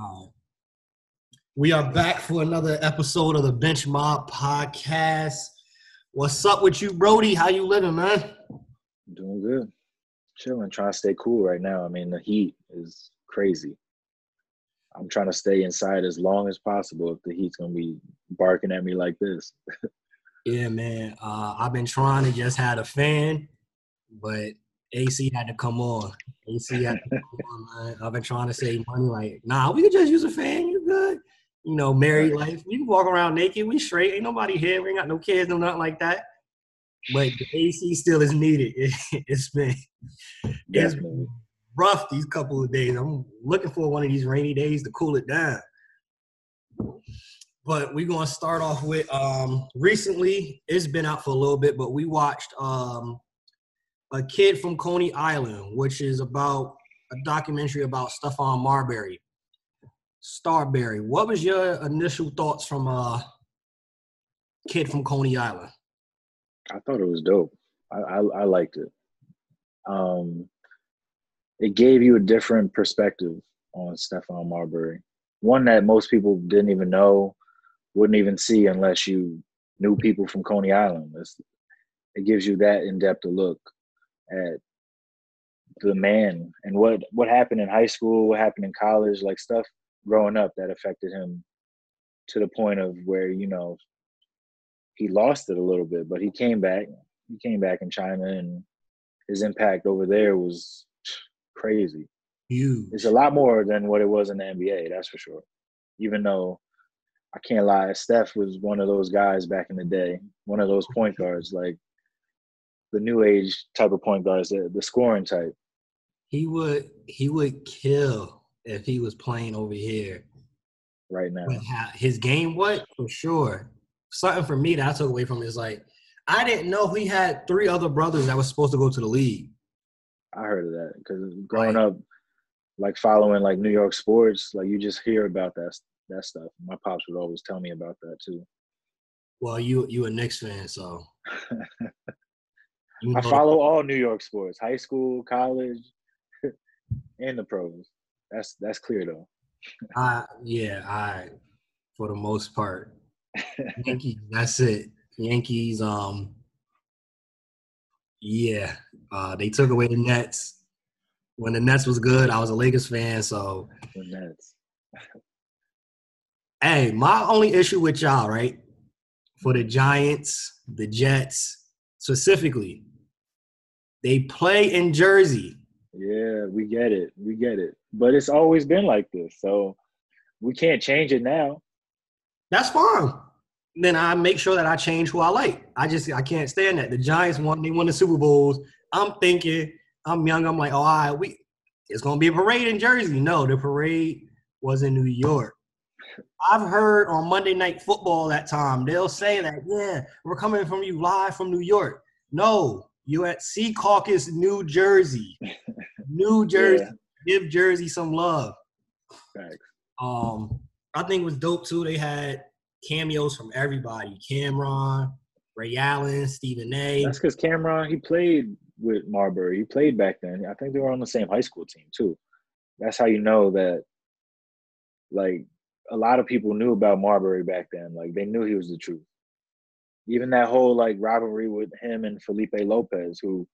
Wow. We are back for another episode of the Bench Mob Podcast. What's up with you, Brody? How you living, man? Doing good. Chilling, trying to stay cool right now. I mean, the heat is crazy. I'm trying to stay inside as long as possible if the heat's gonna be barking at me like this. yeah, man. Uh, I've been trying to just have a fan, but AC had to come on. AC had to come on. I've been trying to save money. Like, nah, we could just use a fan. You good? You know, married life. We can walk around naked. We straight. Ain't nobody here. We ain't got no kids, no nothing like that. But the AC still is needed. It, has been it's been rough these couple of days. I'm looking for one of these rainy days to cool it down. But we're gonna start off with um recently, it's been out for a little bit, but we watched um a kid from Coney Island, which is about a documentary about Stephon Marbury. Starbury. What was your initial thoughts from a kid from Coney Island? I thought it was dope. I, I, I liked it. Um, it gave you a different perspective on Stephon Marbury, one that most people didn't even know, wouldn't even see unless you knew people from Coney Island. It's, it gives you that in-depth a look at the man and what what happened in high school, what happened in college, like stuff growing up that affected him to the point of where you know he lost it a little bit, but he came back. He came back in China, and his impact over there was crazy. Huge. It's a lot more than what it was in the NBA. That's for sure. Even though I can't lie, Steph was one of those guys back in the day, one of those point guards, like the new age type of point guards, the, the scoring type. He would he would kill if he was playing over here right now. His game, what for sure. Something for me that I took away from is like I didn't know he had three other brothers that was supposed to go to the league. I heard of that because growing right. up, like following like New York sports, like you just hear about that that stuff. My pops would always tell me about that too. Well, you you a Knicks fan, so I follow all New York sports, high school, college, and the pros. That's that's clear though. uh yeah, I for the most part. Yankees, that's it. Yankees, um yeah. Uh they took away the Nets. When the Nets was good, I was a Lakers fan, so the Nets. hey, my only issue with y'all, right? For the Giants, the Jets, specifically, they play in Jersey. Yeah, we get it. We get it. But it's always been like this. So we can't change it now. That's fine. Then I make sure that I change who I like. I just I can't stand that. The Giants won they won the Super Bowls. I'm thinking, I'm young, I'm like, oh, all right, we it's gonna be a parade in Jersey. No, the parade was in New York. I've heard on Monday Night Football that time they'll say that, yeah, we're coming from you live from New York. No, you at Secaucus, New Jersey. New Jersey. Yeah. Give Jersey some love. Thanks. Um, I think it was dope too. They had cameos from everybody. Cam'ron, Ray Allen, Stephen A. That's because Cam'ron, he played with Marbury. He played back then. I think they were on the same high school team too. That's how you know that like a lot of people knew about Marbury back then. Like they knew he was the truth even that whole like rivalry with him and Felipe Lopez, who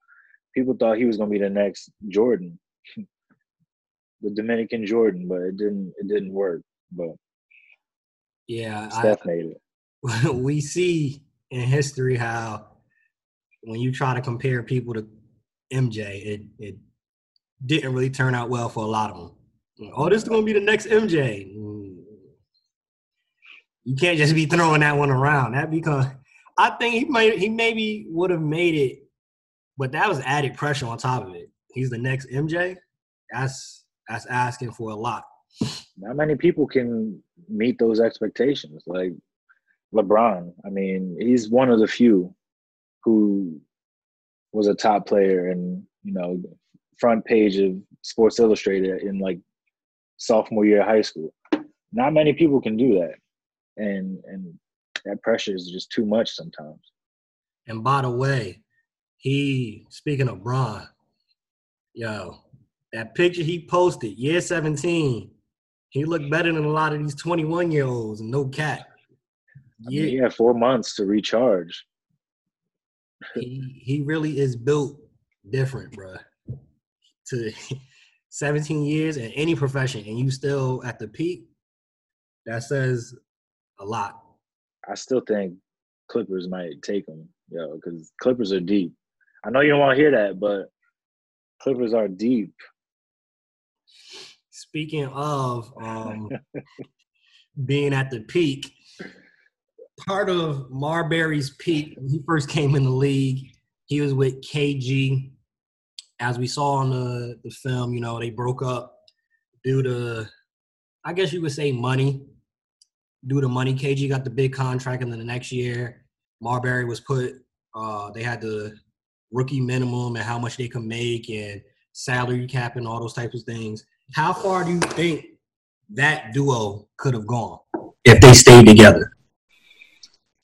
people thought he was gonna be the next Jordan, the Dominican Jordan, but it didn't. It didn't work. But yeah, Steph I, made it. We see in history how when you try to compare people to MJ, it it didn't really turn out well for a lot of them. Oh, this is gonna be the next MJ. Mm. You can't just be throwing that one around. That because I think he might he maybe would have made it, but that was added pressure on top of it. He's the next MJ. That's that's asking for a lot. Not many people can meet those expectations. Like LeBron, I mean, he's one of the few who was a top player and you know front page of Sports Illustrated in like sophomore year of high school. Not many people can do that, and and that pressure is just too much sometimes. And by the way, he speaking of Bron, yo, that picture he posted, year 17, he looked better than a lot of these 21 year olds. No cat. Yeah, he had four months to recharge. he he really is built different, bro. To 17 years in any profession, and you still at the peak. That says a lot. I still think Clippers might take them, yo, because Clippers are deep. I know you don't want to hear that, but Clippers are deep. Speaking of um, being at the peak, part of Marbury's peak when he first came in the league, he was with KG. As we saw on the, the film, you know, they broke up due to, I guess you would say, money. Due to money, KG got the big contract, and then the next year, Marbury was put. Uh, they had the rookie minimum and how much they could make, and salary cap, and all those types of things. How far do you think that duo could have gone if they stayed together?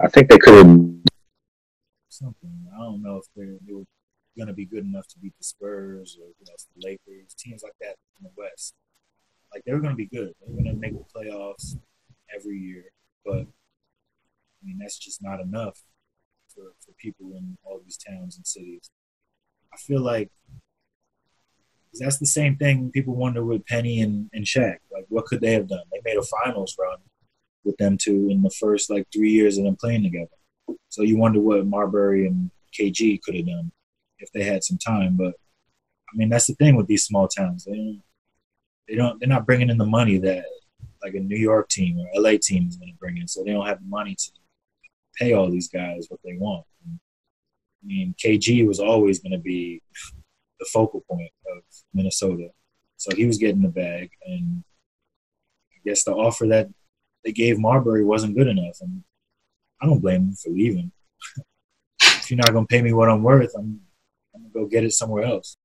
I think they could have something. I don't know if they're, they were going to be good enough to beat the Spurs or you know, the Lakers, teams like that in the West. Like they were going to be good. They were going to make the playoffs every year, but I mean that's just not enough for, for people in all these towns and cities. I feel like that's the same thing people wonder with Penny and, and Shaq. Like, what could they have done? They made a finals run with them two in the first like three years of them playing together. So you wonder what Marbury and KG could have done if they had some time. But I mean, that's the thing with these small towns. They don't, they don't, they're not bringing in the money that like a New York team or LA team is going to bring in. So they don't have the money to pay all these guys what they want. I mean, KG was always going to be the focal point of Minnesota. So he was getting the bag, and I guess the offer that they gave Marbury wasn't good enough, and I don't blame him for leaving. if you're not gonna pay me what I'm worth, I'm, I'm gonna go get it somewhere else.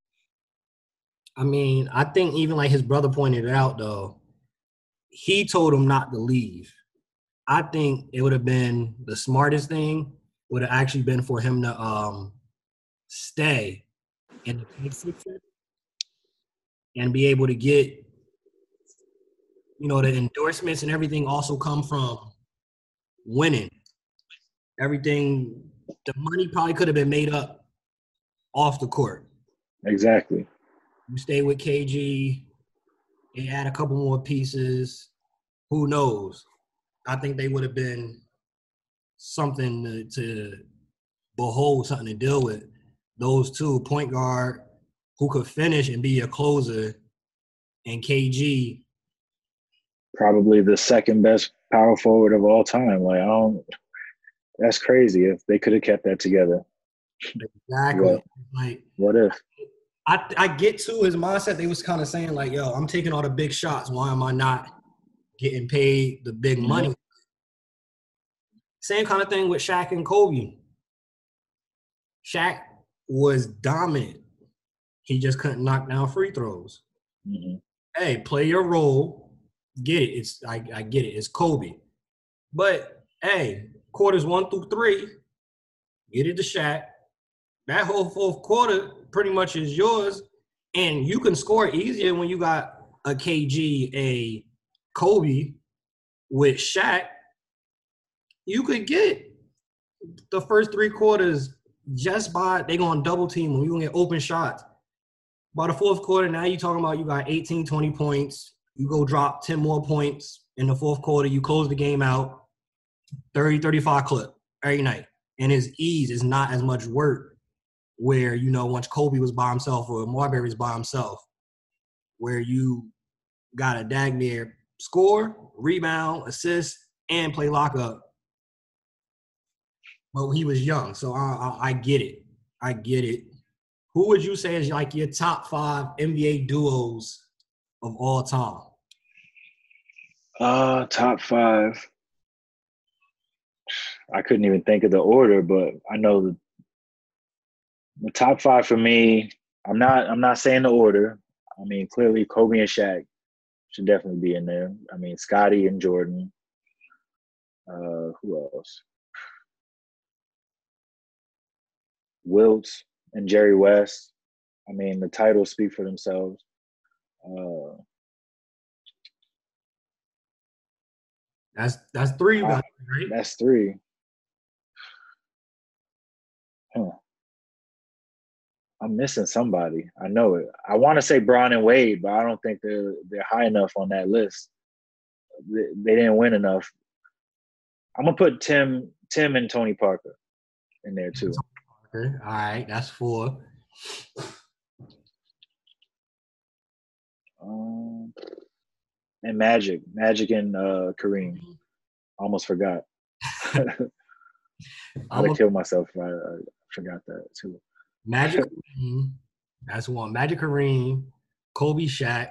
I mean, I think even like his brother pointed it out though, he told him not to leave. I think it would have been the smartest thing would have actually been for him to um stay in the picture and be able to get you know the endorsements and everything also come from winning. Everything the money probably could have been made up off the court. Exactly. You stay with kg they add a couple more pieces who knows i think they would have been something to, to behold something to deal with those two point guard who could finish and be a closer, and KG. Probably the second best power forward of all time. Like I don't. That's crazy. If they could have kept that together. Exactly. What, like what if? I I get to his mindset. They was kind of saying like, "Yo, I'm taking all the big shots. Why am I not getting paid the big mm-hmm. money?" Same kind of thing with Shaq and Kobe. Shaq was dominant. He just couldn't knock down free throws. Mm-hmm. Hey, play your role. Get it. It's I, I get it. It's Kobe. But hey, quarters one through three, get it to Shaq. That whole fourth quarter pretty much is yours. And you can score easier when you got a KG, a Kobe with Shaq. You could get the first three quarters just by they going to double team when you gonna get open shots. By the fourth quarter, now you talking about you got 18, 20 points. You go drop 10 more points in the fourth quarter. You close the game out 30, 35 clip every night. And it's ease is not as much work where, you know, once Kobe was by himself or Marbury's by himself, where you got a Dagmir score, rebound, assist, and play lockup but he was young. So I, I, I get it. I get it. Who would you say is like your top five NBA duos of all time? Uh, top five. I couldn't even think of the order, but I know the, top five for me. I'm not. I'm not saying the order. I mean, clearly Kobe and Shaq should definitely be in there. I mean, Scotty and Jordan. Uh, who else? Wilt and Jerry West. I mean, the titles speak for themselves. Uh, That's that's three right? That's three. Huh. I'm missing somebody. I know it. I want to say Bron and Wade, but I don't think they're they're high enough on that list. They, they didn't win enough. I'm gonna put Tim Tim and Tony Parker in there too. Okay. All right, that's four. Um, and Magic, Magic and uh, Kareem. Almost forgot. I'd I'm have killed myself if I, I forgot that too. Magic Kareem, that's one. Magic Kareem, Kobe Shaq,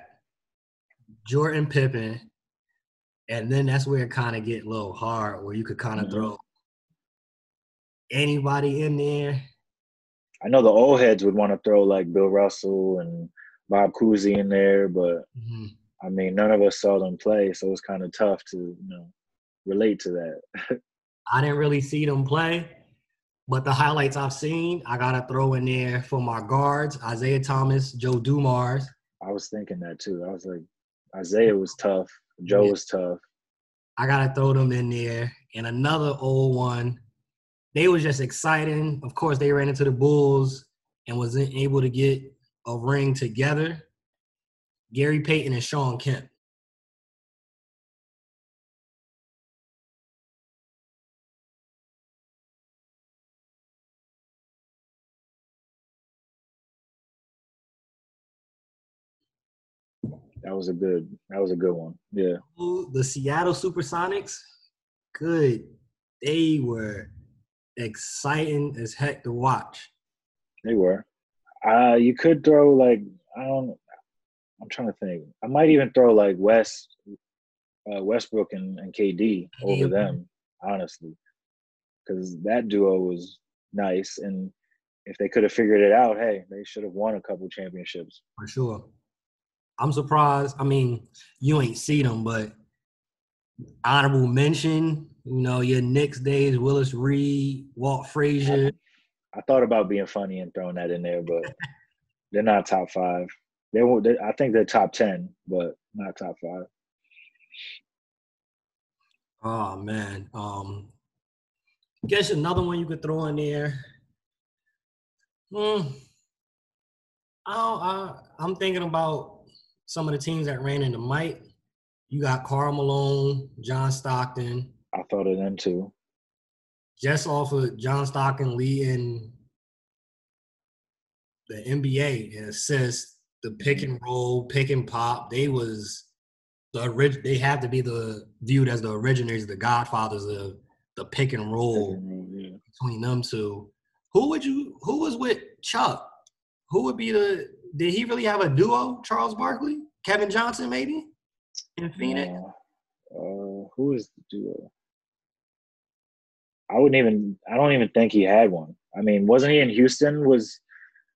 Jordan Pippen, and then that's where it kind of get a little hard, where you could kind of Mhm. throw anybody in there. I know the old heads would want to throw like Bill Russell and Bob Cousy in there, but Mhm. I mean, none of us saw them play, so it's kind of tough to you know relate to that. I didn't really see them play, but the highlights I've seen, I gotta throw in there for my guards: Isiah Thomas, Joe Dumars. I was thinking that too. I was like, Isaiah was tough, Joe Yeah. was tough. I gotta throw them in there. And another old one, they was just exciting. Of course, they ran into the Bulls and wasn't able to get a ring together. Gary Payton and Shawn Kemp. That was a good. That was a good one. Yeah. The Seattle Supersonics, good. They were exciting as heck to watch. They were. Uh, you could throw like I don't. I'm trying to think. I might even throw like West, uh, Westbrook and, and KD over them, honestly, because that duo was nice. And if they could have figured it out, hey, they should have won a couple championships. for sure. I'm surprised. I mean, you ain't see them, but honorable mention. You know, your Knicks days: Willis Reed, Walt Frazier. I thought about being funny and throwing that in there, but they're not top five. They won't. They, I think they're top ten, but not top five. Oh man. Um, guess another one you could throw in there. Hmm. I don't, I, I'm thinking about some of the teams that ran into Mike. You got Karl Malone, John Stockton. I thought of them too. just off of John Stockton leading the NBA in assists, the pick and roll, pick and pop, they was the orig- they have to be the viewed as the originators, the godfathers of the pick and roll Yeah. between them two. Who would you who was with Chuck? Who would be the did he really have a duo, Charles Barkley? Kevin Johnson, maybe? In Phoenix? Uh, uh, who is the duo? I wouldn't even. I don't even think he had one. I mean, wasn't he in Houston? Was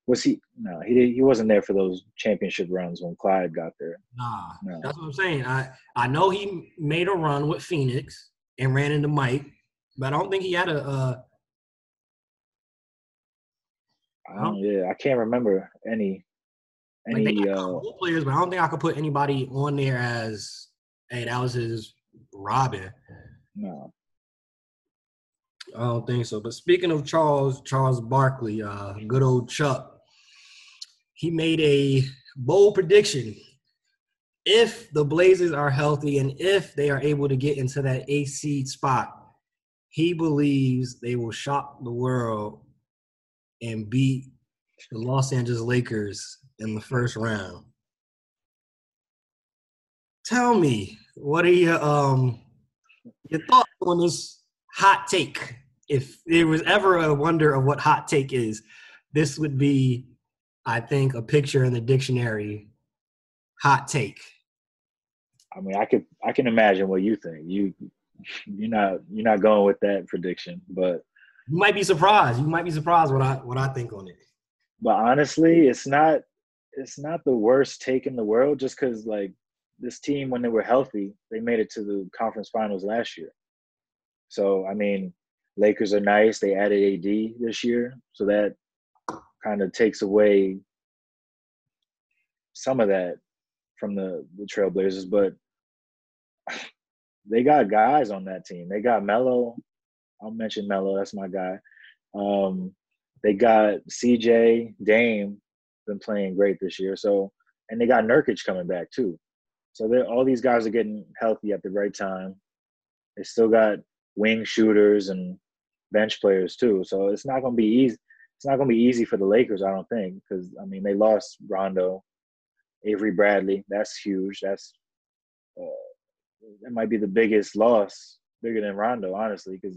was he? No, he did, he wasn't there for those championship runs when Clyde got there. Nah. No. That's what I'm saying. I I know he made a run with Phoenix and ran into Mike, but I don't think he had a. Uh, I don't, yeah, I can't remember any like they any. Uh, players, but I don't think I could put anybody on there as, hey, that was his Robin. no, I don't think so. But speaking of Charles, Charles Barkley, uh, good old Chuck, he made a bold prediction. If the Blazers are healthy and if they are able to get into that eighth seed spot, he believes they will shock the world and beat the Los Angeles Lakers in the first round. Tell me, what are your um your thoughts on this hot take? If there was ever a wonder of what hot take is, this would be, I think, a picture in the dictionary. Hot take. I mean, I could I can imagine what you think. You you're not you're not going with that prediction, but You might be surprised. You might be surprised what I what I think on it. but honestly, it's not it's not the worst take in the world. Just because like this team, when they were healthy, they made it to the conference finals last year. So I mean, Lakers are nice. They added AD this year, so that kind of takes away some of that from the the Trailblazers. But they got guys on that team. They got Melo. I'll mention Melo. That's my guy. Um, they got CJ Dame been playing great this year. So and they got Nurkic coming back too. So all these guys are getting healthy at the right time. They still got wing shooters and bench players too. So it's not going to be easy. It's not going to be easy for the Lakers, I don't think, because I mean they lost Rondo, Avery Bradley. That's huge. That's uh, that might be the biggest loss, bigger than Rondo, honestly, because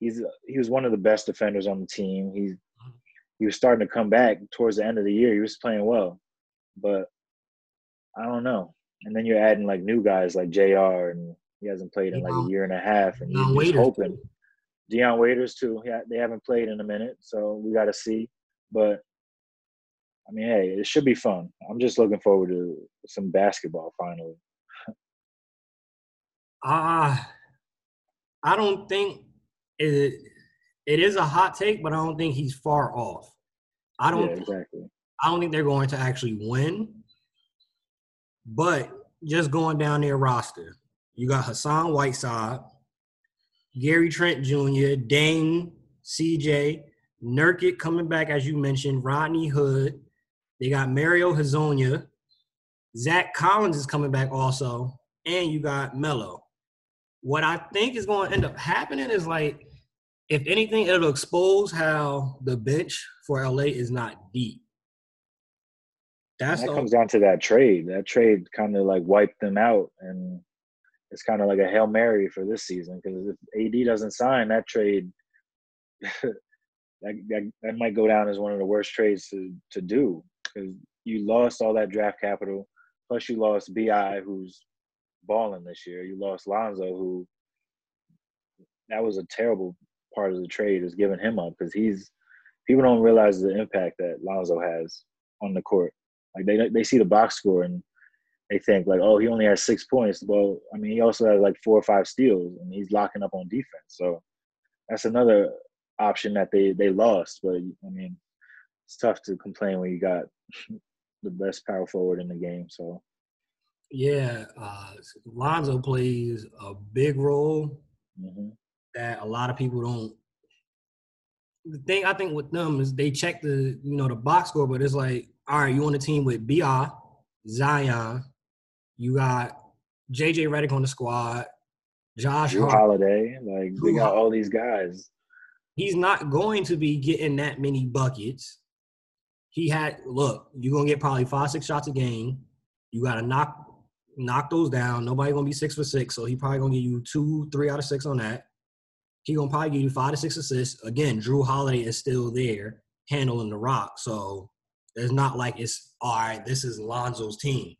he's he was one of the best defenders on the team. He's he was starting to come back towards the end of the year. He was playing well, but I don't know. And then you're adding like new guys like Jr. and he hasn't played in like a year and a half, and you're just hoping. Dion Waiters too. Yeah, they haven't played in a minute, so we got to see. But I mean, hey, it should be fun. I'm just looking forward to some basketball finally. Ah, uh, I don't think it. It is a hot take, but I don't think he's far off. I don't. Yeah, exactly. I don't think they're going to actually win. But just going down their roster, you got Hassan Whiteside, Gary Trent Jr., Dame, CJ, Nurkic coming back, as you mentioned, Rodney Hood. They got Mario Hezonja. Zach Collins is coming back also. And you got Melo. What I think is going to end up happening is like, if anything, it'll expose how the bench for LA is not deep. That's that comes down to that trade. That trade kind of like wiped them out, and it's kind of like a hail mary for this season because if AD doesn't sign that trade, that, that that might go down as one of the worst trades to to do because you lost all that draft capital, plus you lost Bi who's balling this year. You lost Lonzo who that was a terrible part of the trade is giving him up because he's people don't realize the impact that Lonzo has on the court. Like they they see the box score and they think like, oh, he only has six points. Well, I mean, he also has like four or five steals, and he's locking up on defense. So that's another option that they they lost. But I mean, it's tough to complain when you got the best power forward in the game. So yeah, uh, Lonzo plays a big role mm-hmm. That a lot of people don't. The thing I think with them is they check the you know the box score, but it's like all right, you on the team with Bi, Zion, you got JJ Redick on the squad, Josh Jrue Holiday, like we got all these guys. He's not going to be getting that many buckets. He had look, you're gonna get probably five, six shots a game. You gotta knock knock those down. Nobody gonna be six for six, so he probably gonna give you two, three out of six on that. He gonna probably give you five to six assists. Again, Jrue Holiday is still there handling the rock, so it's not like it's all right. This is Lonzo's team.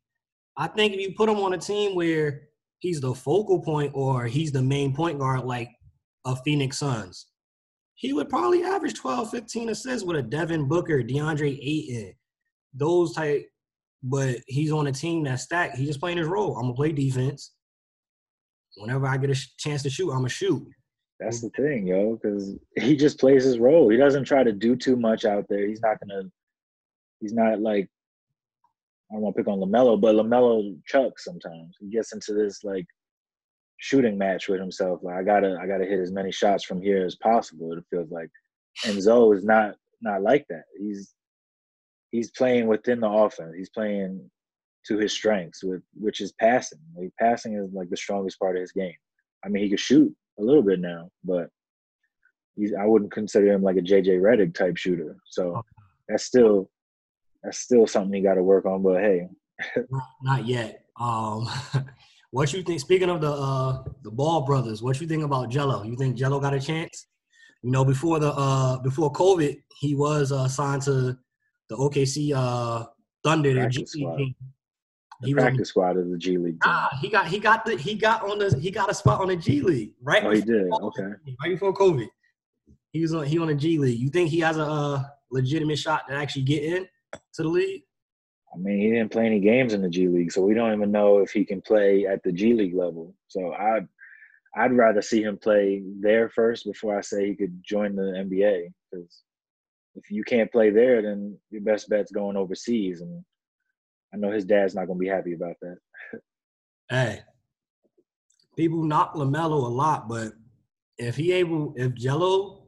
I think if you put him on a team where he's the focal point or he's the main point guard, like a Phoenix Suns, he would probably average 12, 15 assists with a Devin Booker, DeAndre Ayton, those type. But he's on a team that's stacked. He's just playing his role. I'm gonna play defense. Whenever I get a chance to shoot, I'm gonna shoot. That's the thing, yo, because he just plays his role. He doesn't try to do too much out there. He's not gonna he's not like I don't want to pick on LaMelo, but LaMelo chucks sometimes. He gets into this like shooting match with himself. Like I gotta I gotta hit as many shots from here as possible. It feels like, and Zoe is not not like that. He's he's playing within the offense. He's playing to his strengths, with which is passing. Like passing is like the strongest part of his game. I mean, he could shoot a little bit now, but he's I wouldn't consider him like a JJ Redick type shooter. So that's still that's still something he got to work on. But hey, not yet. Um, what you think? Speaking of the uh, the Ball brothers, what you think about Gelo? You think Gelo got a chance? You know, before the uh, before COVID, he was uh, signed to the OKC uh, Thunder, their G. He the practice was, squad of the G League. Team. Ah, he got he got the he got on the he got a spot on the G League right. Oh, he did. Okay. Right before COVID, he was on he on the G League. You think he has a uh, legitimate shot to actually get in? to the league? I mean, he didn't play any games in the G League, so we don't even know if he can play at the G League level. So I'd I'd rather see him play there first before I say he could join the NBA. Because if you can't play there, then your best bet's going overseas, and I know his dad's not going to be happy about that. hey, people knock LaMelo a lot, but if he able, if Gelo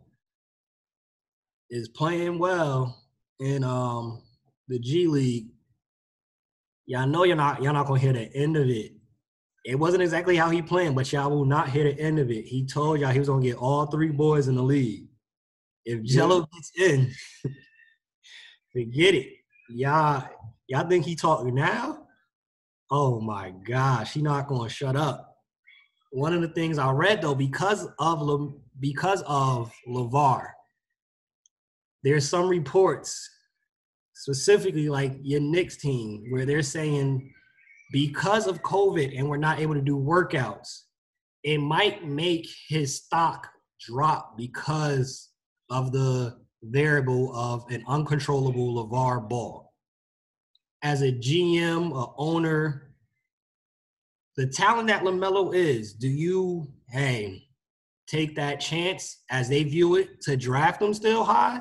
is playing well in um the G League, y'all know you're not y'all not gonna hear the end of it. It wasn't exactly how he planned, but y'all will not hear the end of it. He told y'all he was gonna get all three boys in the league. If Gelo gets in, forget it. Y'all, y'all think he talking now? Oh my gosh, he not gonna shut up. One of the things I read though, because of Le, because of LaVar, there's some reports, specifically like your Knicks team, where they're saying because of COVID and we're not able to do workouts, it might make his stock drop because of the variable of an uncontrollable LaVar Ball. As a GM, a owner, the talent that LaMelo is, do you, hey, take that chance as they view it to draft him still high?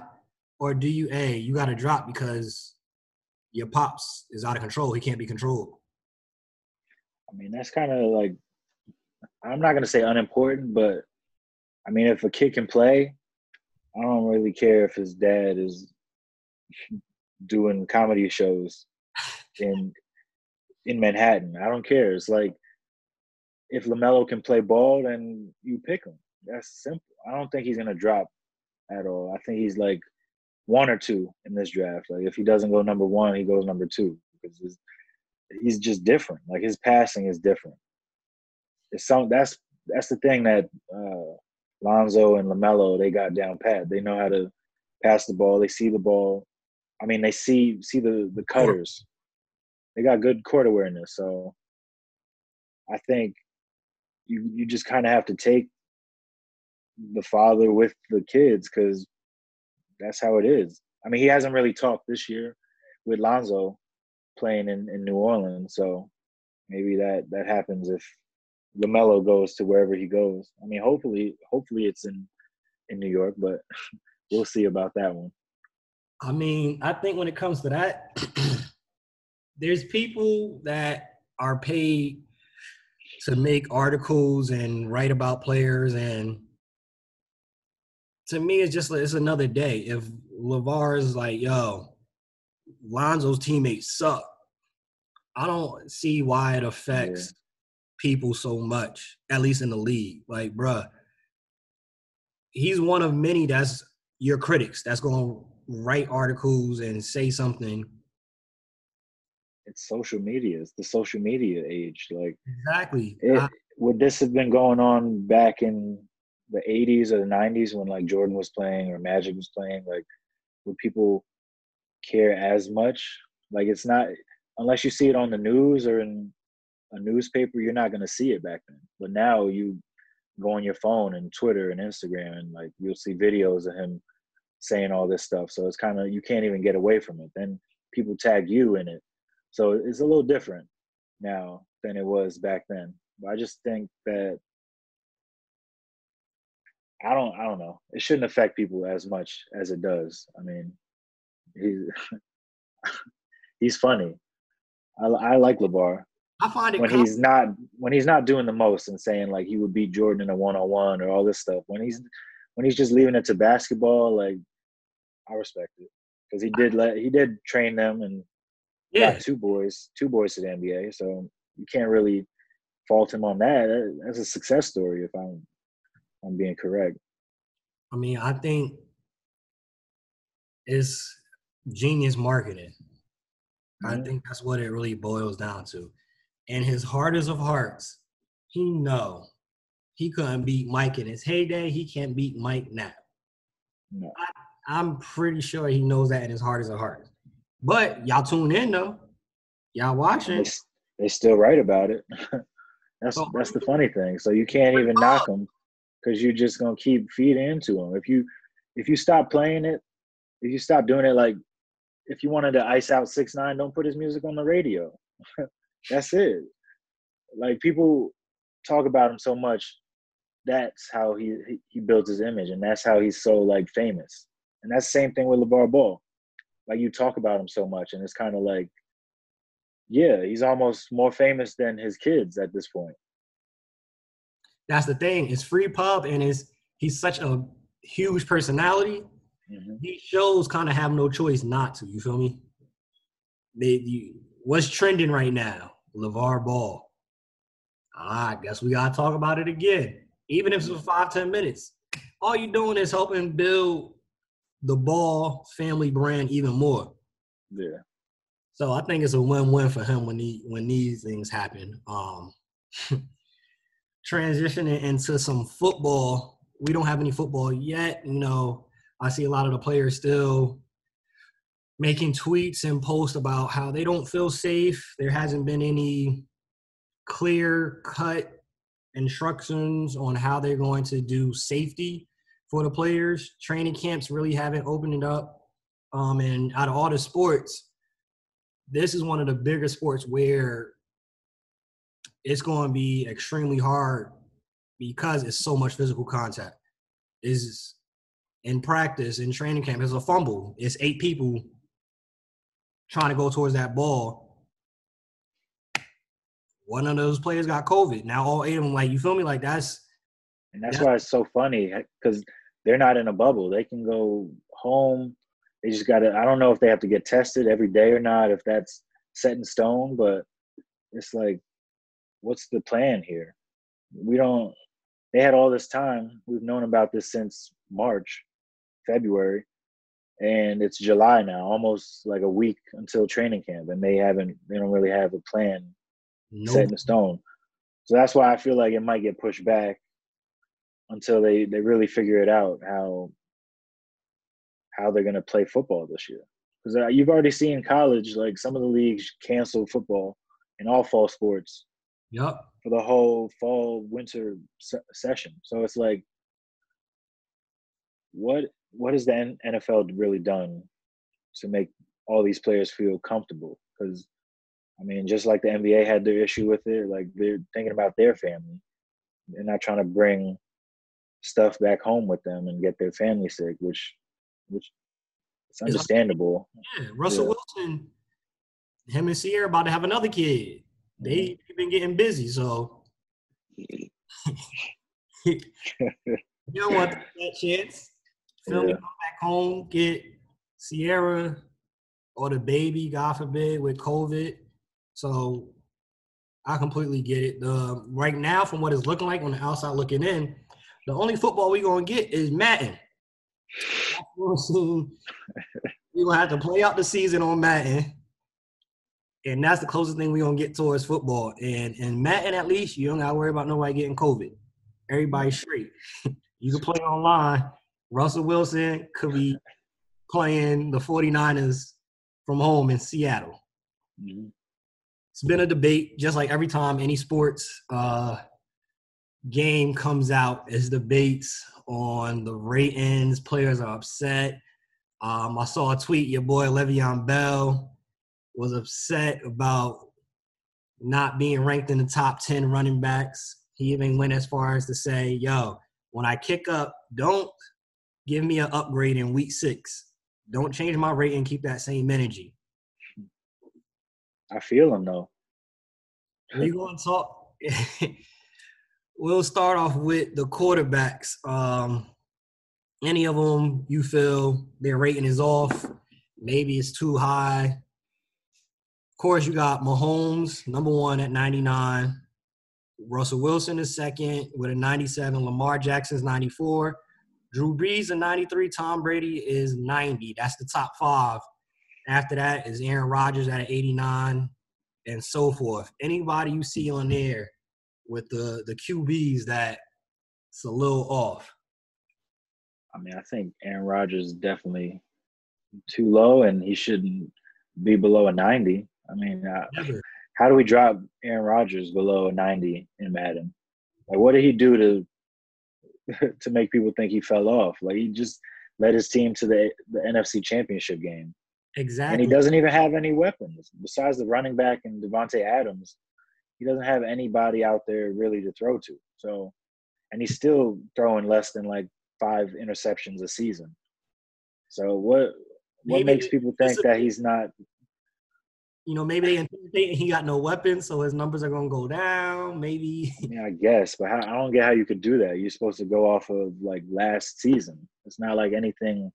Or do you, hey, you got to drop because your pops is out of control. He can't be controlled. I mean, that's kind of like, I'm not going to say unimportant, but I mean, if a kid can play, I don't really care if his dad is doing comedy shows in in Manhattan. I don't care. It's like if LaMelo can play ball, then you pick him. That's simple. I don't think he's gonna drop at all. I think he's like one or two in this draft. Like if he doesn't go number one, he goes number two because he's just different. Like his passing is different. It's some that's that's the thing that uh, Lonzo and LaMelo they got down pat. They know how to pass the ball. They see the ball. I mean, they see see the the cutters. They got good court awareness. So I think you you just kind of have to take the father with the kids because that's how it is. I mean, he hasn't really talked this year with Lonzo playing in, in New Orleans, so maybe that that happens if LaMelo goes to wherever he goes. I mean, hopefully, hopefully it's in in New York, but we'll see about that one. I mean, I think when it comes to that, there's people that are paid to make articles and write about players and to me it's just it's another day if LaVar is like yo lonzo's teammates suck i don't see why it affects yeah. people so much at least in the league like bruh he's one of many that's your critics that's going to write articles and say something it's social media. It's the social media age. Like exactly. It, I, would this have been going on back in the '80s or the '90s when like Jordan was playing or Magic was playing? Like, would people care as much? Like, it's not unless you see it on the news or in a newspaper. You're not going to see it back then. But now you go on your phone and Twitter and Instagram and like you'll see videos of him saying all this stuff. So it's kind of you can't even get away from it. Then people tag you in it so it's a little different now than it was back then. But I just think that I don't I don't know. It shouldn't affect people as much as it does. I mean, he's he's funny. I, I like LaVar. I find it when he's not when he's not doing the most and saying like he would beat Jordan in a one on one or all this stuff. When he's when he's just leaving it to basketball, like I respect it because he did let he did train them and yeah, two boys, two boys to the NBA. So you can't really fault him on that. That's a success story if I'm I'm being correct. I mean, I think it's genius marketing. Mm-hmm. I think that's what it really boils down to. And his hardest of hearts, he know he couldn't beat Mike in his heyday. He can't beat Mike now. No. I, I'm pretty sure he knows that in his heart is a hearts. But y'all tune in though. Y'all watching. They, they still write about it. that's oh, that's the funny thing. So you can't even uh, knock them because you're just gonna keep feeding into them. If you if you stop playing it, if you stop doing it, like if you wanted to ice out six nine, don't put his music on the radio. that's it. Like people talk about him so much. That's how he he builds his image, and that's how he's so like famous. And that's the same thing with LaVar Ball like you talk about him so much and it's kind of like yeah he's almost more famous than his kids at this point that's the thing. It's free pub, and is he's such a huge personality. Mhm. These shows kind of have no choice not to. You feel me? They, you, what's trending right now? LaVar Ball. Ah, I guess we gotta talk about it again. Even if it's for five, ten minutes. All you're doing is helping build the ball family brand even more. Yeah. So I think it's a win-win for him when he when these things happen. Um, transitioning into some football. We don't have any football yet. You know, I see a lot of the players still making tweets and posts about how they don't feel safe. There hasn't been any clear cut instructions on how they're going to do safety for the players. Training camps really haven't opened it up. Um, and out of all the sports, this is one of the bigger sports where it's going to be extremely hard because it's so much physical contact. Is in practice in training camp, it's a fumble. It's eight people trying to go towards that ball. One of those players got COVID. Now all eight of them, like you feel me, like that's And that's Yeah. why it's so funny because they're not in a bubble. They can go home. They just got to, I don't know if they have to get tested every day or not, if that's set in stone, but it's like, what's the plan here? We don't, they had all this time. We've known about this since March, February, and it's July now, almost like a week until training camp, and they haven't, they don't really have a plan set in stone. So that's why I feel like it might get pushed back until they they really figure it out how how they're going to play football this year. Because uh, you've already seen college like some of the leagues cancel football in all fall sports Yup. for the whole fall winter se- session. So it's like what what has the N- NFL really done to make all these players feel comfortable? Because I mean, just like the NBA had their issue with it, like they're thinking about their family. They're not trying to bring stuff back home with them and get their family sick, which which it's understandable. Yeah, Russell Yeah. Wilson, him and Ciara about to have another kid. They mm-hmm. they've been getting busy, so you don't want that chance. Feel me? Yeah. Come back home, get Ciara or the baby, God forbid, with COVID. So I completely get it. The right now, from what it's looking like on the outside looking in, the only football we gonna get is Madden. We're gonna have to play out the season on Madden. And that's the closest thing we're gonna get towards football. And and Madden at least you don't gotta worry about nobody getting COVID. Everybody's straight. you can play online. Russell Wilson could be playing the 49ers from home in Seattle. Mhm. It's been a debate, just like every time any sports uh, game comes out, is debates on the ratings. Players are upset. Um, I saw a tweet. Your boy Le'Veon Bell was upset about not being ranked in the top ten running backs. He even went as far as to say, "Yo, when I kick up, don't give me an upgrade in week six. Don't change my rating. Keep that same energy." I feel him though. we going to talk. we'll start off with the quarterbacks. Um, any of them you feel their rating is off? Maybe it's too high. Of course, you got Mahomes, number one at 99. Russell Wilson is second with a 97. Lamar Jackson's 94. Drew Brees a 93. Tom Brady is 90. That's the top five. After that is Aaron Rodgers at an 89 and so forth. Anybody you see on there with the the QBs that it's a little off. I mean, I think Aaron Rodgers is definitely too low, and he shouldn't be below a 90. I mean, uh, how do we drop Aaron Rodgers below a 90 in Madden? Like, what did he do to to make people think he fell off? Like, he just led his team to the the NFC Championship game, Exactly. and he doesn't even have any weapons besides the running back and Davante Adams. He doesn't have anybody out there really to throw to. So, and he's still throwing less than like five interceptions a season. So what what Maybe makes people think that he's not you know, maybe they anticipate he got no weapons, so his numbers are gonna go down. Maybe. I mean, I guess, but how, I don't get how you could do that. You're supposed to go off of like last season. It's not like anything.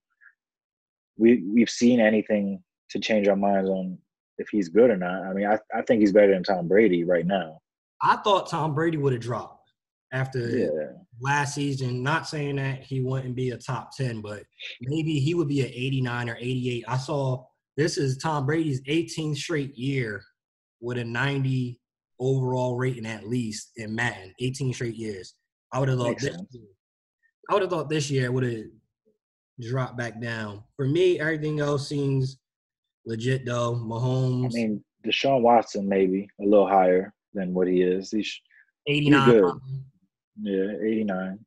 We we've seen anything to change our minds on if he's good or not. I mean, I I think he's better than Tom Brady right now. I thought Tom Brady would have dropped after Yeah, last season. Not saying that he wouldn't be a top 10, but maybe he would be an 89 or 88. I saw this is Tom Brady's 18th straight year with a 90 overall rating at least in Madden. 18 straight years. I would have thought Makes this sense. year, I would have thought this year would have dropped back down. For me, everything else seems legit though. Mahomes I mean, Deshaun Watson maybe a little higher than what he is. He's 89. good. yeah, 89.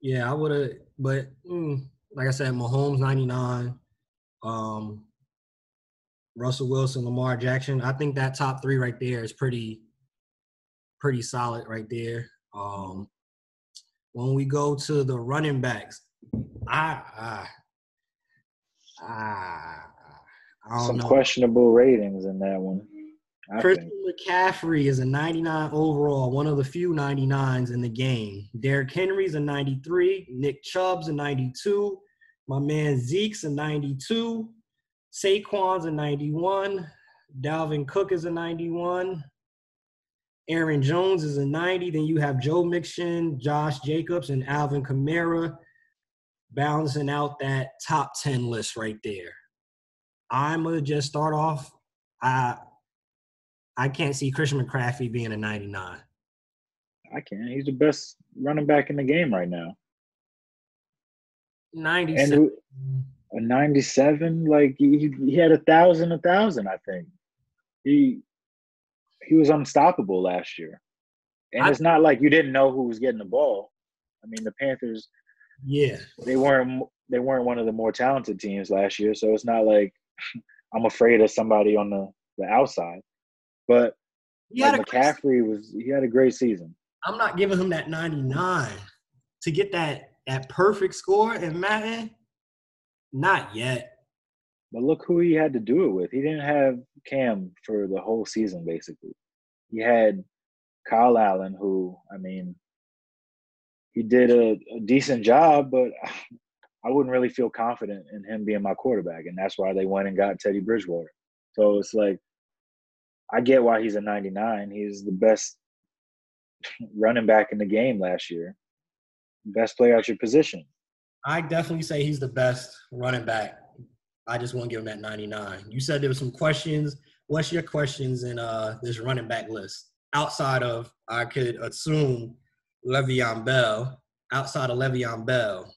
Yeah, I would have, but mm, like I said, Mahomes 99, um, Russell Wilson, Lamar Jackson. I think that top three right there is pretty, pretty solid right there. Um, when we go to the running backs, I, I, I, I don't Some know. questionable ratings in that one. I Christian think. McCaffrey is a 99 overall, one of the few 99s in the game. Derrick Henry's a 93. Nick Chubb's a 92. My man Zeke's a 92. Saquon's a 91. Dalvin Cook is a 91. Aaron Jones is a 90. Then you have Joe Mixon, Josh Jacobs, and Alvin Kamara balancing out that top 10 list right there. I'm gonna just start off. I I can't see Christian McCaffrey being a 99. I can't. He's the best running back in the game right now. 97. And who- a 97, like he, he had a thousand, a thousand. I think he he was unstoppable last year. And I- it's not like you didn't know who was getting the ball. I mean, the Panthers yeah. they weren't they weren't one of the more talented teams last year, so it's not like I'm afraid of somebody on the the outside. But like a great- McCaffrey was he had a great season. I'm not giving him that 99 to get that that perfect score in Madden. Eh, not yet. But look who he had to do it with. He didn't have Cam for the whole season, basically. He had Kyle Allen, who, I mean, he did a, a decent job, but I wouldn't really feel confident in him being my quarterback. And that's why they went and got Teddy Bridgewater. So it's like, I get why he's a 99. He's the best running back in the game last year, best player at your position. I definitely say he's the best running back. I just won't give him that 99. You said there were some questions. What's your questions in uh this running back list? Outside of I could assume Le'Veon Bell. Outside of Le'Veon Bell,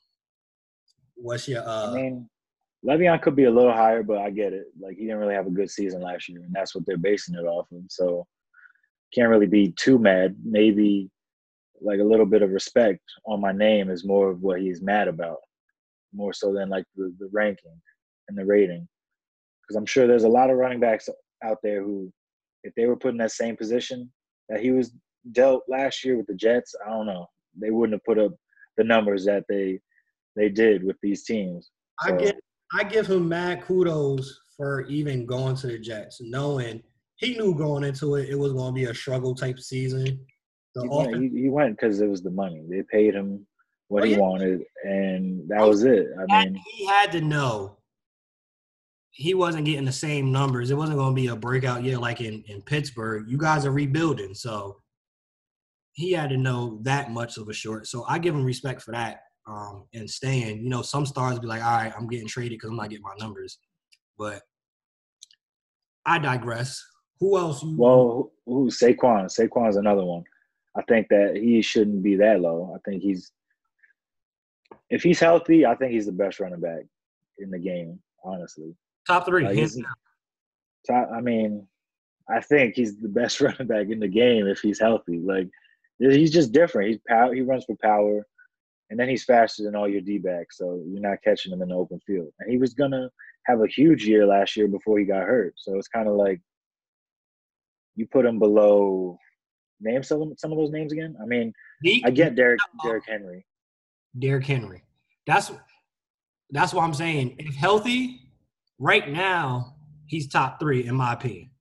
what's your uh I mean, Le'Veon could be a little higher, but I get it. Like he didn't really have a good season last year, and that's what they're basing it off of. So can't really be too mad. Maybe like a little bit of respect on my name is more of what he's mad about, more so than like the, the ranking and the rating. Because I'm sure there's a lot of running backs out there who, if they were put in that same position that he was dealt last year with the Jets, I don't know, they wouldn't have put up the numbers that they they did with these teams. I So- give I give him mad kudos for even going to the Jets, knowing he knew going into it it was going to be a struggle type season. The He went, he, he went because it was the money. They paid him what Oh, he wanted, and that oh, was it. I mean, he had to know he wasn't getting the same numbers. It wasn't going to be a breakout year like in, in Pittsburgh. You guys are rebuilding, so he had to know that much of a short. So I give him respect for that um, and staying. You know, some stars be like, all right, I'm getting traded because I'm not getting my numbers. But I digress. Who else? You, well, who, Saquon? Saquon's another one. I think that he shouldn't be that low. I think he's if he's healthy, I think he's the best running back in the game. Honestly, top three. Like, hands he's- down. so I, I mean, I think he's the best running back in the game if he's healthy. Like he's just different. He's power. He runs for power, and then he's faster than all your D backs. So you're not catching him in the open field. And he was gonna have a huge year last year before he got hurt. So it's kind of like you put him below. Name some of- some of those names again. I mean, Zeke, I get Derrick Derrick Henry. Derrick Henry. That's that's what I'm saying. If healthy, right now he's top three in my opinion.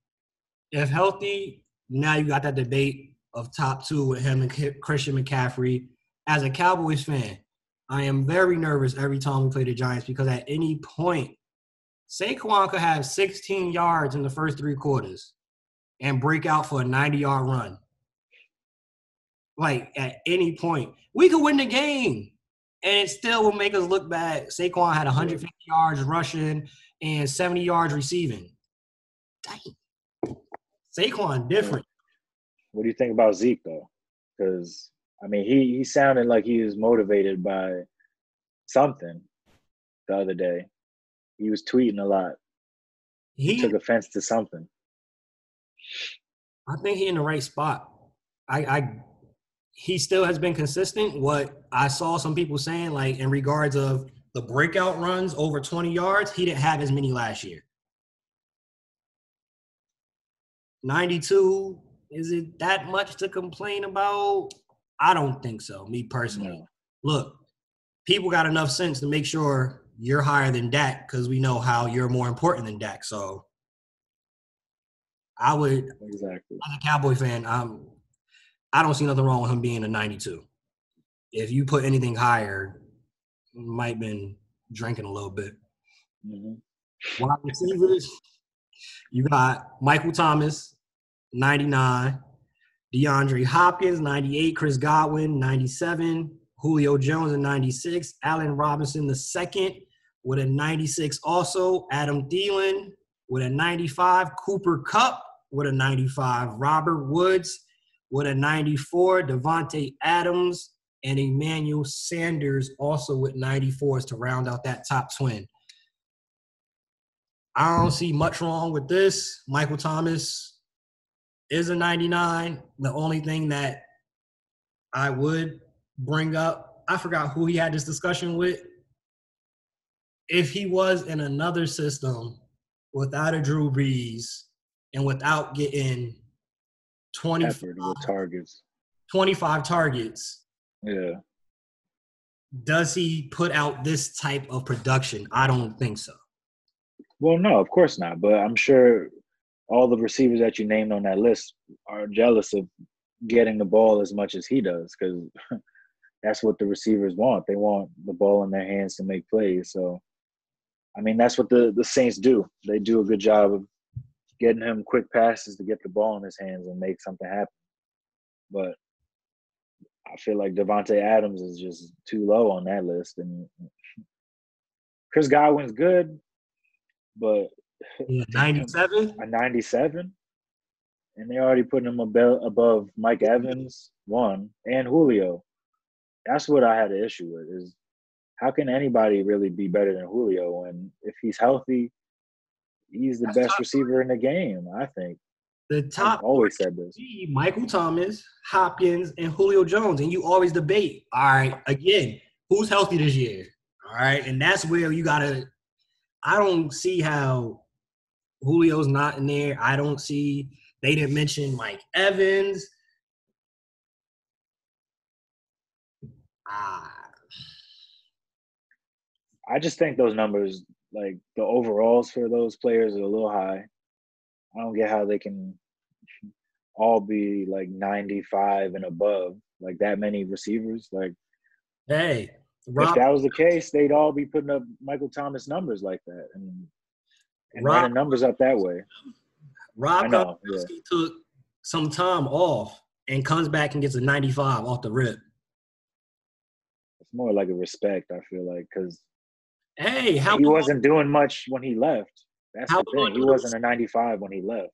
if healthy, now you got that debate of top two with him and Christian McCaffrey. As a Cowboys fan, I am very nervous every time we play the Giants because at any point, Saquon could have 16 yards in the first three quarters and break out for a 90 yard run. Like at any point, we could win the game and it still will make us look bad. Saquon had 150 yards rushing and 70 yards receiving. Dang. Saquon different. What do you think about Zeke though? Because I mean, he he sounded like he was motivated by something the other day. He was tweeting a lot. He Took offense to something. I think he in the right spot. I, I he still has been consistent. What I saw some people saying, like in regards of the breakout runs over 20 yards, he didn't have as many last year. 92, is it that much to complain about? I don't think so, me personally. No. Look, people got enough sense to make sure you're higher than Dak because we know how you're more important than Dak. So I would Exactly. as a Cowboy fan, I'm I don't see nothing wrong with him being a 92. If you put anything higher, might been drinking a little bit. hmm Wide receivers, you got Michael Thomas, 99, DeAndre Hopkins, 98, Chris Godwin, 97, Julio Jones, a 96, Allen Robinson, the second, with a 96 also, Adam Thielen with a 95, Cooper Kupp with a 95, Robert Woods with a 94, Davante Adams, and Emmanuel Sanders also with 94s to round out that top twin. I don't see much wrong with this. Michael Thomas is a 99. The only thing that I would bring up, I forgot who he had this discussion with. If he was in another system without a Drew Brees and without getting 25, targets. 25 targets, Yeah. does he put out this type of production? I don't think so. Well, no, of course not. But I'm sure all the receivers that you named on that list are jealous of getting the ball as much as he does because that's what the receivers want. They want the ball in their hands to make plays. So, I mean, that's what the, the Saints do. They do a good job of getting him quick passes to get the ball in his hands and make something happen. But I feel like Davante Adams is just too low on that list, and Chris Godwin's good, but 97. a 97 and they're already putting him above, above mike evans one and julio that's what i had an issue with is how can anybody really be better than julio and if he's healthy he's the That's best receiver in the game i think The i've top always said this Michael Thomas, Hopkins, and Julio Jones. And you always debate, all right, again, who's healthy this year? All right. And that's where you gotta I don't see how Julio's not in there. I don't see they didn't mention Mike Evans. Ah, i just think those numbers like the overalls for those players are a little high i don't get how they can all be like 95 and above like that many receivers like hey, if that was the case, they'd all be putting up Michael Thomas numbers like that and, and Rob- running numbers up that way. Rob know, yeah. Took some time off and comes back and gets a 95 off the rip. It's more like a respect, I feel like, because Hey, how he wasn't doing much when he left. That's How the thing. He wasn't a 95 when he left.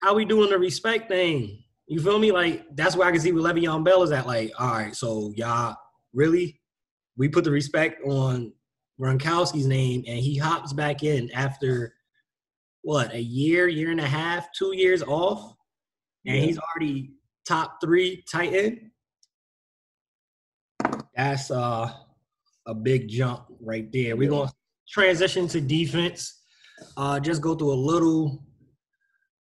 how we doing the respect thing? You feel me? Like that's where I can see where Le'Veon Bell is at. Like, all right, so y'all really we put the respect on Gronkowski's name, and he hops back in after what a year, year and a half, two years off, and Yeah. he's already top three tight end. That's uh, a big jump right there. We're gonna transition to defense. Uh, just go through a little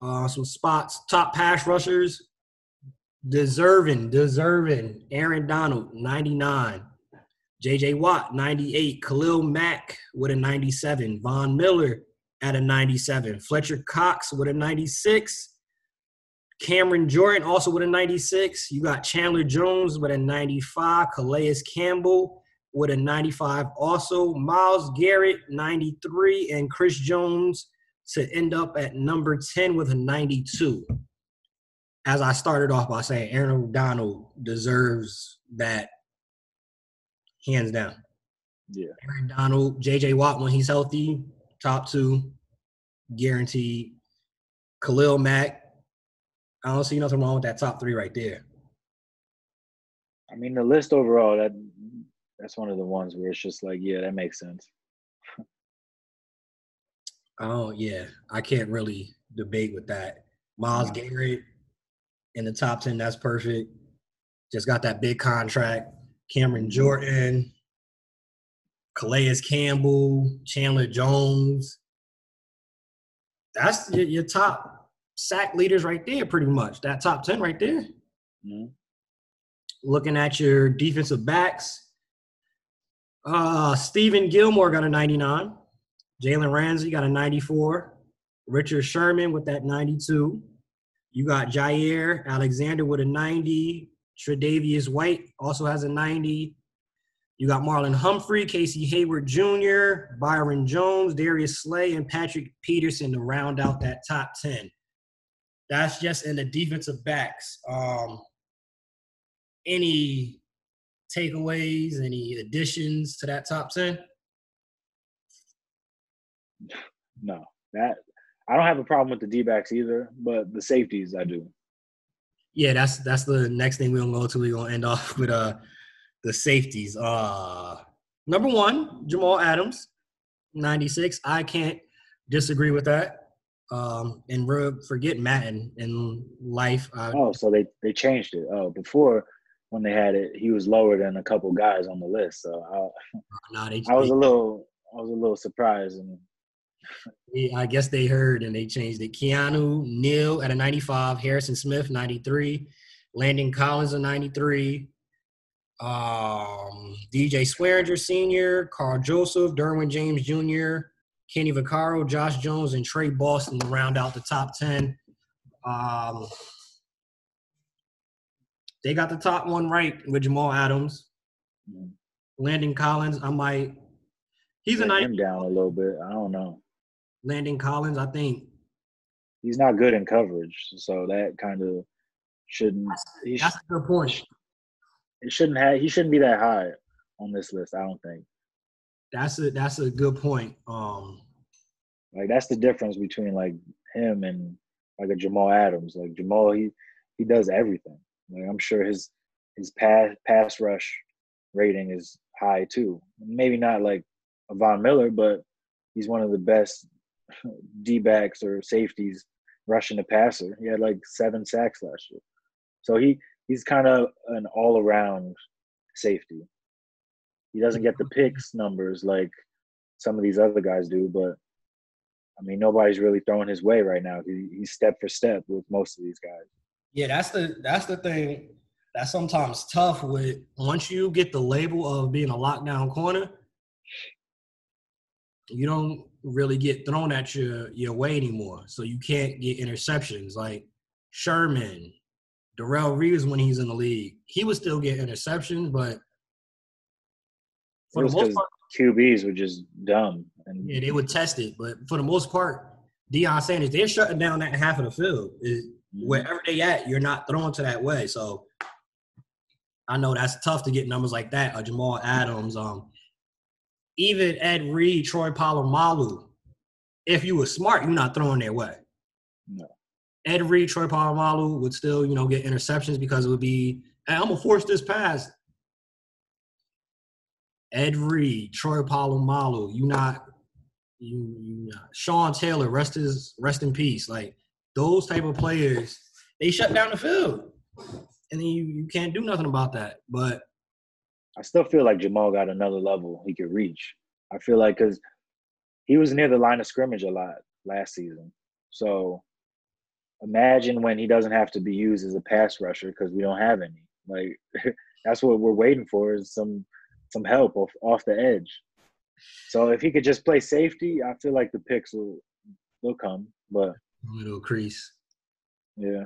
uh, some spots. Top pass rushers, deserving, deserving. Aaron Donald, 99. J.J. Watt, 98. Khalil Mack with a 97. Von Miller at a 97. Fletcher Cox with a 96. Cameron Jordan also with a 96. You got Chandler Jones with a 95. Calais Campbell with a 95 also. Myles Garrett, 93. And Chris Jones to end up at number 10 with a 92. As I started off by saying, Aaron Donald deserves that hands down. Yeah. Aaron Donald, JJ Watt when he's healthy, top two, guaranteed. Khalil Mack, I don't see nothing wrong with that top three right there. I mean, the list overall that that's one of the ones where it's just like, yeah, that makes sense. Oh yeah, I can't really debate with that. Myles No. Garrett in the top ten, that's perfect. Just got that big contract. Cameron mm-hmm. Jordan, Calais Campbell, Chandler Jones. That's your, your top sack leaders right there, pretty much. That top ten right there. Mhm. Looking at your defensive backs, uh, Stephon Gilmore got a 99. Jalen Ramsey got a 94. Richard Sherman with that 92. You got Jaire Alexander with a 90. Tre'Davious White also has a 90. You got Marlon Humphrey, Casey Hayward Jr., Byron Jones, Darius Slay, and Patrick Peterson to round out that top 10. That's just in the defensive backs. Um, any takeaways, any additions to that top 10? No, that I don't have a problem with the D backs either, but the safeties I do. Yeah, that's that's the next thing we're gonna go to. We're gonna end off with uh the safeties. Uh number one, Jamal Adams, 96. I can't disagree with that. Um and forget Madden in life. I, Oh, so they they changed it. Oh, before when they had it, he was lower than a couple guys on the list. So nah, they, I, I was a little I was a little surprised and they- I guess they heard and they changed it. Keanu Neal at a 95, Harrison Smith 93, Landon Collins a 93, um, DJ Swearinger Sr., Karl Joseph, Derwin James Jr., Kenny Vaccaro, Josh Jones, and Tre Boston round out the top 10. Um, they got the top one right with Jamal Adams. mm, Landon Collins, I might. He's a let 90. him down a little bit. I don't know. Landon Collins, I think. He's not good in coverage, so that kind of shouldn't. That's a good point. It shouldn't have. He shouldn't be that high on this list. I don't think. That's a that's a good point. Um, Like that's the difference between like him and like a Jamal Adams. Like Jamal, he he does everything. Like I'm sure his his pass pass rush rating is high too. Maybe not like a Von Miller, but he's one of the best D backs or safeties rushing the passer. He had like seven sacks last year. So he he's kind of an all around safety. He doesn't get the mm-hmm. picks numbers like some of these other guys do, but I mean nobody's really throwing his way right now. He, he's step for step with most of these guys. yeah, that's the that's the thing that's sometimes tough with once you get the label of being a lockdown corner, you don't really get thrown at your your way anymore. So you can't get interceptions like Sherman, Darrelle Revis when he's in the league. He would still get interceptions, but for the most part, QBs were just dumb and Yeah, they would test it, but for the most part, Deion Sanders, they're shutting down that half of the field. Is Mhm. wherever they at, you're not throwing to that way. So I know that's tough to get numbers like that. Uh, Jamal Adams, um, even Ed Reed, Troy Polamalu. If you were smart, you're not throwing their way. No. Ed Reed, Troy Polamalu would still, you know, get interceptions because it would be, hey, I'm gonna force this pass. Ed Reed, Troy Polamalu, you not you you not. Sean Taylor, rest his rest in peace. Like those type of players, they shut down the field. And then you, you can't do nothing about that. But I still feel like Jamal got another level he could reach. I feel like because he was near the line of scrimmage a lot last season. So imagine when he doesn't have to be used as a pass rusher because we don't have any. Like that's what we're waiting for is some some help off off the edge. So if he could just play safety, I feel like the picks will will come. But little crease. yeah,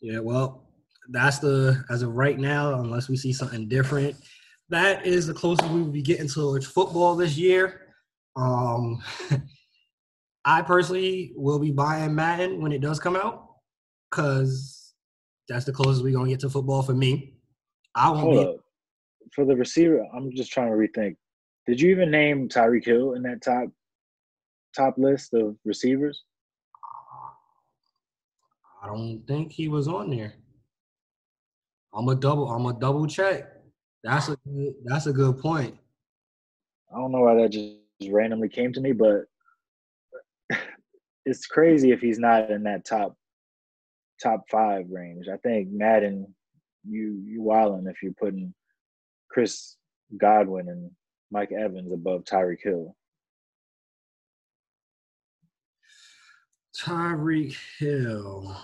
Yeah, well, that's the as of right now, unless we see something different, that is the closest we will be getting towards football this year. Um, I personally will be buying Madden when it does come out because that's the closest we're gonna get to football for me. I won't Hold be. up. For the receiver, I'm just trying to rethink. Did you even name Tyreek Hill in that top top list of receivers? I don't think he was on there. I'm a double. I'm a double check. That's a good, that's a good point. I don't know why that just randomly came to me, but it's crazy if he's not in that top top five range. I think Madden, you you wilding if you're putting Chris Godwin and Mike Evans above Tyreek Hill. Tyreek Hill.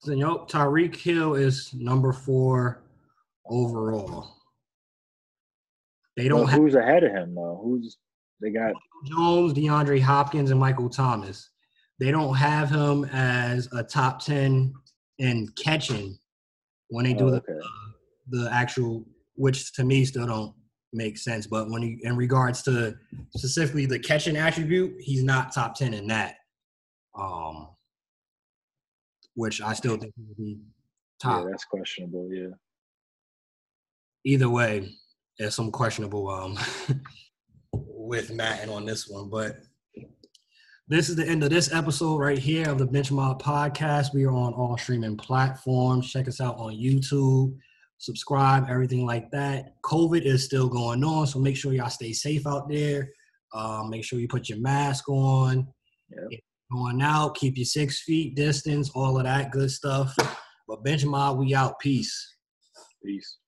So, nope, Tyreek Hill is number four overall. They don't have who's ahead of him though? Who's they got? Jones, DeAndre Hopkins, and Michael Thomas. They don't have him as a top 10 in catching when they do Oh, the, okay. the actual, which to me still don't make sense. But when you, in regards to specifically the catching attribute, he's not top 10 in that. Um, which I still think would be top. Yeah, that's questionable. Yeah. either way, there's some questionable um with Madden on this one, but this is the end of this episode right here of the Benchmark Podcast. We are on all streaming platforms. Check us out on YouTube, subscribe, everything like that. COVID is still going on, so make sure y'all stay safe out there. Um, make sure you put your mask on. Yep. Going out, keep your six feet distance, all of that good stuff. But Benchmark, we out. Peace. Peace.